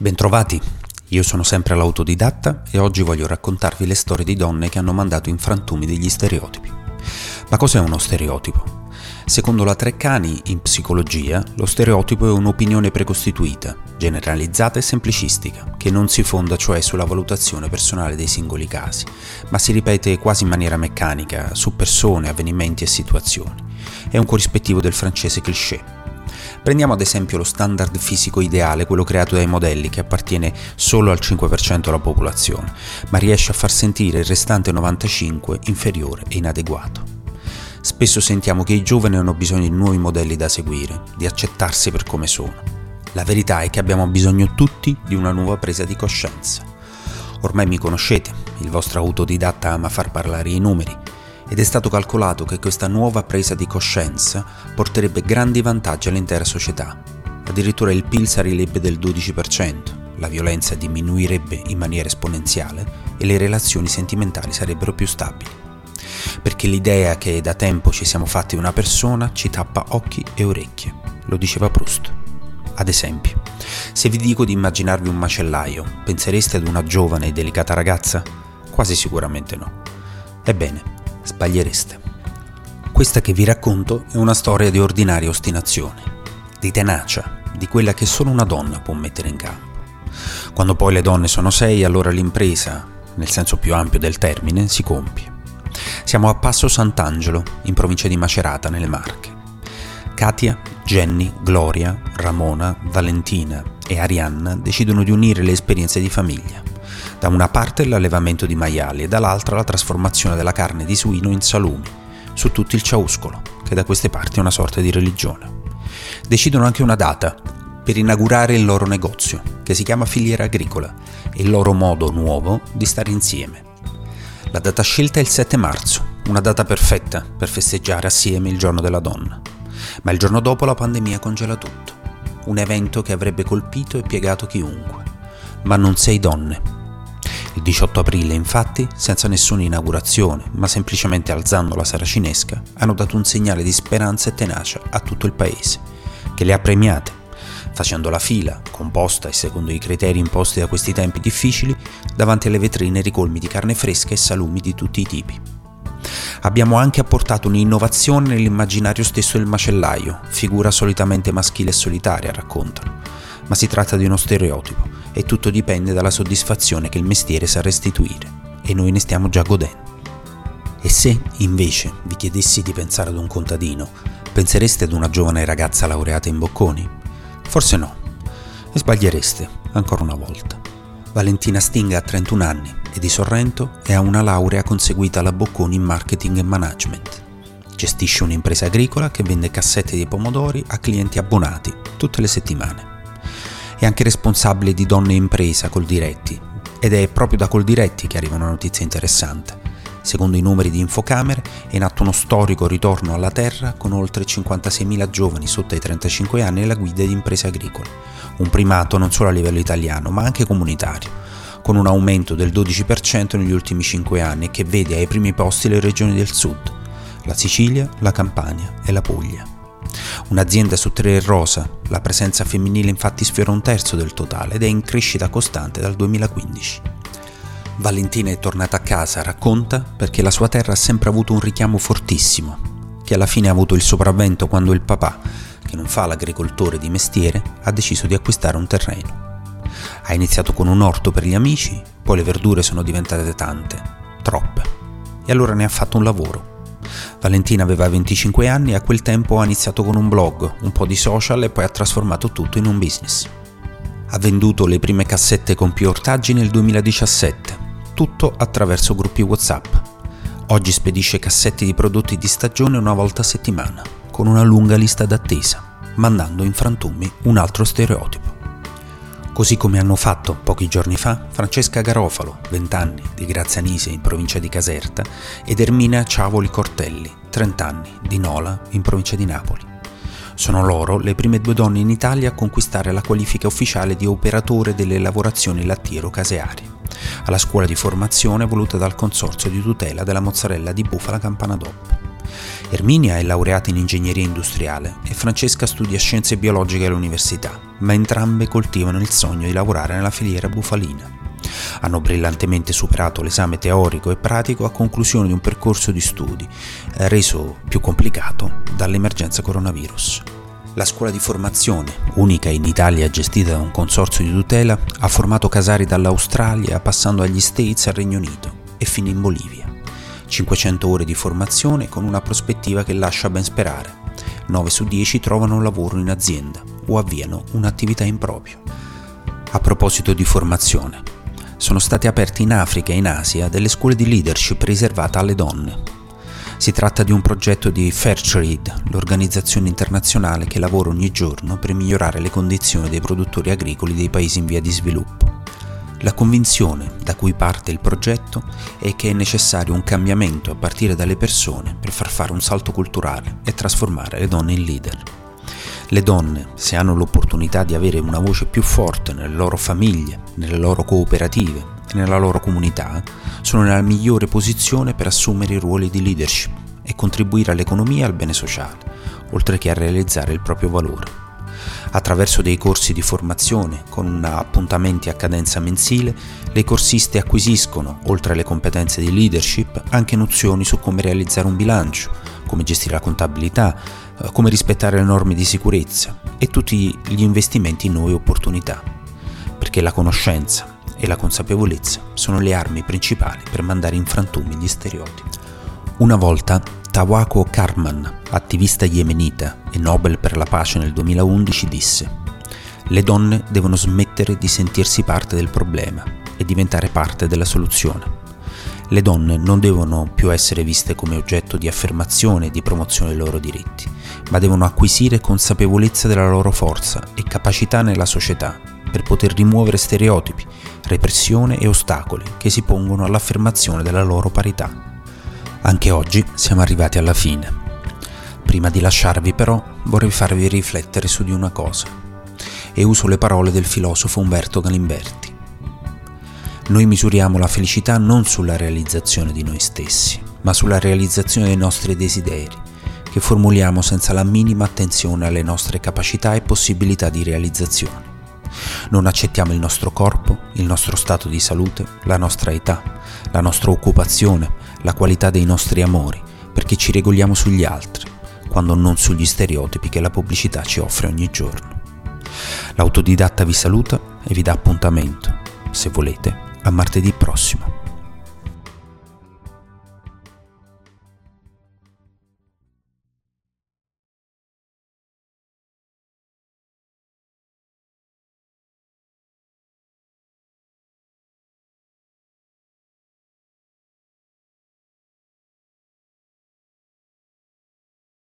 Bentrovati, io sono sempre l'autodidatta e oggi voglio raccontarvi le storie di donne che hanno mandato in frantumi degli stereotipi. Ma cos'è uno stereotipo? Secondo la Treccani, in psicologia, lo stereotipo è un'opinione precostituita, generalizzata e semplicistica, che non si fonda cioè sulla valutazione personale dei singoli casi, ma si ripete quasi in maniera meccanica su persone, avvenimenti e situazioni. È un corrispettivo del francese cliché, Prendiamo ad esempio lo standard fisico ideale, quello creato dai modelli, che appartiene solo al 5% della popolazione, ma riesce a far sentire il restante 95% inferiore e inadeguato. Spesso sentiamo che i giovani hanno bisogno di nuovi modelli da seguire, di accettarsi per come sono. La verità è che abbiamo bisogno tutti di una nuova presa di coscienza. Ormai mi conoscete, il vostro autodidatta ama far parlare i numeri ed è stato calcolato che questa nuova presa di coscienza porterebbe grandi vantaggi all'intera società. Addirittura il PIL salirebbe del 12%, la violenza diminuirebbe in maniera esponenziale e le relazioni sentimentali sarebbero più stabili. Perché l'idea che da tempo ci siamo fatti una persona ci tappa occhi e orecchie, lo diceva Proust. Ad esempio, se vi dico di immaginarvi un macellaio, pensereste ad una giovane e delicata ragazza? Quasi sicuramente no. Ebbene, sbagliereste. Questa che vi racconto è una storia di ordinaria ostinazione, di tenacia, di quella che solo una donna può mettere in campo. Quando poi le donne sono sei, allora l'impresa, nel senso più ampio del termine, si compie. Siamo a Passo Sant'Angelo, in provincia di Macerata, nelle Marche. Katia, Jenny, Gloria, Ramona, Valentina e Arianna decidono di unire le esperienze di famiglia da una parte l'allevamento di maiali e dall'altra la trasformazione della carne di suino in salumi, su tutto il ciauscolo, che da queste parti è una sorta di religione. Decidono anche una data per inaugurare il loro negozio, che si chiama Filiera Agricola, e il loro modo nuovo di stare insieme. La data scelta è il 7 marzo, una data perfetta per festeggiare assieme il giorno della donna. Ma il giorno dopo la pandemia congela tutto, un evento che avrebbe colpito e piegato chiunque. Ma non sei donne, il 18 aprile, infatti, senza nessuna inaugurazione, ma semplicemente alzando la saracinesca, hanno dato un segnale di speranza e tenacia a tutto il paese, che le ha premiate, facendo la fila, composta e secondo i criteri imposti da questi tempi difficili, davanti alle vetrine ricolmi di carne fresca e salumi di tutti i tipi. Abbiamo anche apportato un'innovazione nell'immaginario stesso del macellaio, figura solitamente maschile e solitaria, raccontano, ma si tratta di uno stereotipo e tutto dipende dalla soddisfazione che il mestiere sa restituire e noi ne stiamo già godendo. E se invece vi chiedessi di pensare ad un contadino, pensereste ad una giovane ragazza laureata in bocconi? Forse no, e sbagliereste ancora una volta. Valentina Stinga ha 31 anni è di Sorrento e ha una laurea conseguita alla Bocconi in marketing e management. Gestisce un'impresa agricola che vende cassette di pomodori a clienti abbonati tutte le settimane è anche responsabile di Donne Impresa col Diretti ed è proprio da col Diretti che arriva una notizia interessante. Secondo i numeri di Infocamere è in atto uno storico ritorno alla terra con oltre 56.000 giovani sotto ai 35 anni alla guida di imprese agricole, un primato non solo a livello italiano ma anche comunitario, con un aumento del 12% negli ultimi 5 anni che vede ai primi posti le regioni del sud, la Sicilia, la Campania e la Puglia. Un'azienda su tre è rosa, la presenza femminile infatti sfiora un terzo del totale ed è in crescita costante dal 2015. Valentina è tornata a casa, racconta, perché la sua terra ha sempre avuto un richiamo fortissimo, che alla fine ha avuto il sopravvento quando il papà, che non fa l'agricoltore di mestiere, ha deciso di acquistare un terreno. Ha iniziato con un orto per gli amici, poi le verdure sono diventate tante, troppe, e allora ne ha fatto un lavoro Valentina aveva 25 anni e a quel tempo ha iniziato con un blog, un po' di social e poi ha trasformato tutto in un business. Ha venduto le prime cassette con più ortaggi nel 2017, tutto attraverso gruppi WhatsApp. Oggi spedisce cassette di prodotti di stagione una volta a settimana, con una lunga lista d'attesa, mandando in frantumi un altro stereotipo così come hanno fatto pochi giorni fa Francesca Garofalo, 20 anni, di Grazianise in provincia di Caserta, ed Ermina Ciavoli Cortelli, 30 anni, di Nola in provincia di Napoli. Sono loro le prime due donne in Italia a conquistare la qualifica ufficiale di operatore delle lavorazioni lattiero-casearie, alla scuola di formazione voluta dal Consorzio di tutela della mozzarella di bufala Campana DOP. Erminia è laureata in ingegneria industriale e Francesca studia scienze biologiche all'università ma entrambe coltivano il sogno di lavorare nella filiera bufalina. Hanno brillantemente superato l'esame teorico e pratico a conclusione di un percorso di studi, reso più complicato dall'emergenza coronavirus. La scuola di formazione, unica in Italia gestita da un consorzio di tutela, ha formato casari dall'Australia passando agli States al Regno Unito e fino in Bolivia. 500 ore di formazione con una prospettiva che lascia ben sperare. 9 su 10 trovano lavoro in azienda o avviano un'attività in proprio. A proposito di formazione, sono state aperte in Africa e in Asia delle scuole di leadership riservate alle donne, si tratta di un progetto di Fairtrade, l'organizzazione internazionale che lavora ogni giorno per migliorare le condizioni dei produttori agricoli dei paesi in via di sviluppo. La convinzione da cui parte il progetto è che è necessario un cambiamento a partire dalle persone per far fare un salto culturale e trasformare le donne in leader. Le donne, se hanno l'opportunità di avere una voce più forte nelle loro famiglie, nelle loro cooperative e nella loro comunità, sono nella migliore posizione per assumere i ruoli di leadership e contribuire all'economia e al bene sociale, oltre che a realizzare il proprio valore. Attraverso dei corsi di formazione con appuntamenti a cadenza mensile, le corsiste acquisiscono, oltre alle competenze di leadership, anche nozioni su come realizzare un bilancio, come gestire la contabilità, eh, come rispettare le norme di sicurezza e tutti gli investimenti in nuove opportunità. Perché la conoscenza e la consapevolezza sono le armi principali per mandare in frantumi gli stereotipi. Una volta Tawako Karman, attivista yemenita e Nobel per la pace nel 2011, disse Le donne devono smettere di sentirsi parte del problema e diventare parte della soluzione. Le donne non devono più essere viste come oggetto di affermazione e di promozione dei loro diritti, ma devono acquisire consapevolezza della loro forza e capacità nella società per poter rimuovere stereotipi, repressione e ostacoli che si pongono all'affermazione della loro parità. Anche oggi siamo arrivati alla fine. Prima di lasciarvi però vorrei farvi riflettere su di una cosa e uso le parole del filosofo Umberto Galimberti. Noi misuriamo la felicità non sulla realizzazione di noi stessi, ma sulla realizzazione dei nostri desideri, che formuliamo senza la minima attenzione alle nostre capacità e possibilità di realizzazione. Non accettiamo il nostro corpo, il nostro stato di salute, la nostra età, la nostra occupazione, la qualità dei nostri amori, perché ci regoliamo sugli altri, quando non sugli stereotipi che la pubblicità ci offre ogni giorno. L'autodidatta vi saluta e vi dà appuntamento, se volete, a martedì prossimo.